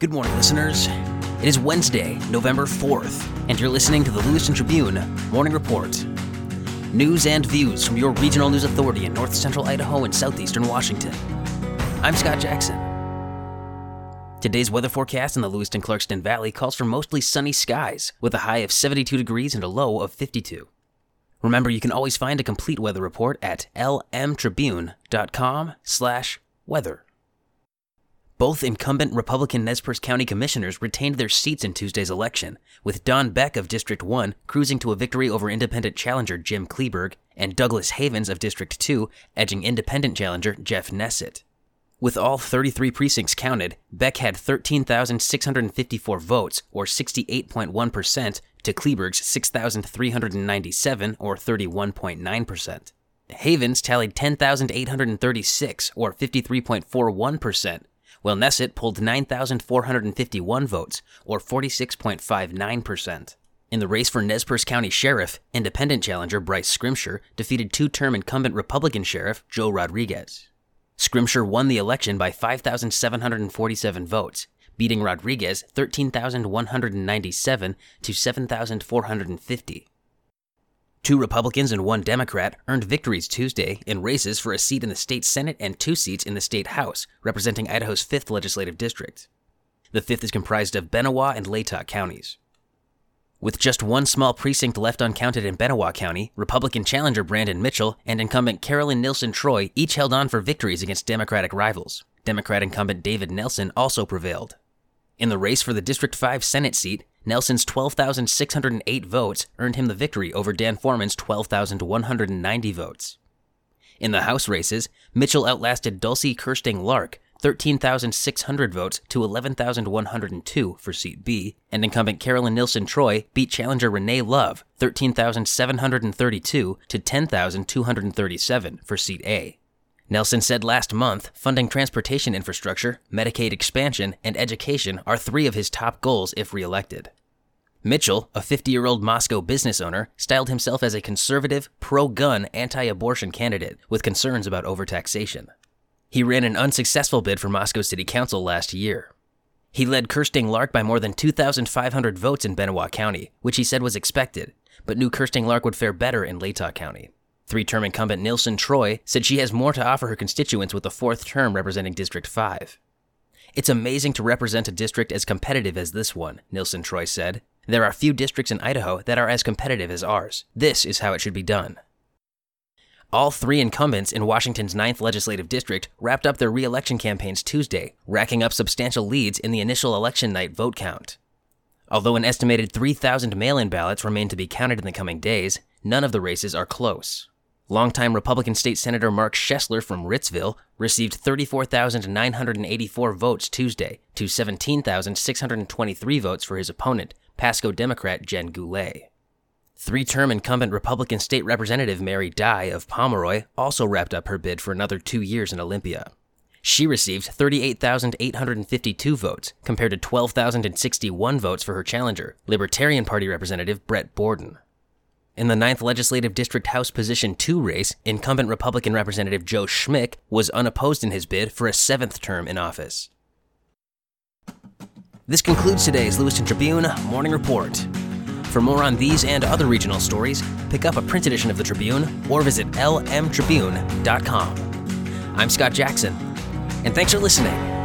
Good morning, listeners. It is Wednesday, November 4th, and you're listening to the Lewiston Tribune Morning Report. News and views from your regional news authority in north central Idaho and southeastern Washington. I'm Scott Jackson. Today's weather forecast in the Lewiston Clarkston Valley calls for mostly sunny skies, with a high of 72 degrees and a low of 52. Remember, you can always find a complete weather report at lmtribune.com/weather. Both incumbent Republican Nez Perce County commissioners retained their seats in Tuesday's election, with Don Beck of District 1 cruising to a victory over independent challenger Jim Kleberg and Douglas Havens of District 2 edging independent challenger Jeff Nessett. With all 33 precincts counted, Beck had 13,654 votes, or 68.1%, to Kleberg's 6,397, or 31.9%. Havens tallied 10,836, or 53.41%, while Nessett pulled 9,451 votes, or 46.59%. In the race for Nez Perce County Sheriff, independent challenger Bryce Scrimshire defeated two term incumbent Republican Sheriff Joe Rodriguez. Scrimshire won the election by 5,747 votes, beating Rodriguez 13,197 to 7,450. Two Republicans and one Democrat earned victories Tuesday in races for a seat in the state Senate and two seats in the state House, representing Idaho's 5th legislative district. The 5th is comprised of Benewah and Latah counties. With just one small precinct left uncounted in Benewah County, Republican challenger Brandon Mitchell and incumbent Carolyn Nilsson Troy each held on for victories against Democratic rivals. Democrat incumbent David Nelson also prevailed. In the race for the District 5 Senate seat, Nelson's 12,608 votes earned him the victory over Dan Foreman's 12,190 votes. In the House races, Mitchell outlasted Dulcie Kersting-Lark, 13,600 votes to 11,102 for seat B, and incumbent Carolyn Nilsson Troy beat challenger Renee Love, 13,732 to 10,237 for seat A. Nelson said last month funding transportation infrastructure, Medicaid expansion, and education are three of his top goals if reelected. Mitchell, a 50 year old Moscow business owner, styled himself as a conservative, pro gun, anti abortion candidate with concerns about overtaxation. He ran an unsuccessful bid for Moscow City Council last year. He led Kersting-Lark by more than 2,500 votes in Benewah County, which he said was expected, but knew Kersting-Lark would fare better in Latah County. Three term incumbent Nilsson Troy said she has more to offer her constituents with a fourth term representing District 5. It's amazing to represent a district as competitive as this one, Nilsson Troy said. There are few districts in Idaho that are as competitive as ours. This is how it should be done. All three incumbents in Washington's 9th legislative district wrapped up their re election campaigns Tuesday, racking up substantial leads in the initial election night vote count. Although an estimated 3,000 mail in ballots remain to be counted in the coming days, none of the races are close. Longtime Republican State Senator Mark Schoesler from Ritzville received 34,984 votes Tuesday to 17,623 votes for his opponent, Pasco Democrat Jen Goulet. Three term incumbent Republican State Representative Mary Dye of Pomeroy also wrapped up her bid for another two years in Olympia. She received 38,852 votes, compared to 12,061 votes for her challenger, Libertarian Party Representative Brett Borden. In the 9th Legislative District House Position 2 race, incumbent Republican Representative Joe Schmick was unopposed in his bid for a seventh term in office. This concludes today's Lewiston Tribune Morning Report. For more on these and other regional stories, pick up a print edition of the Tribune or visit lmtribune.com. I'm Scott Jackson, and thanks for listening.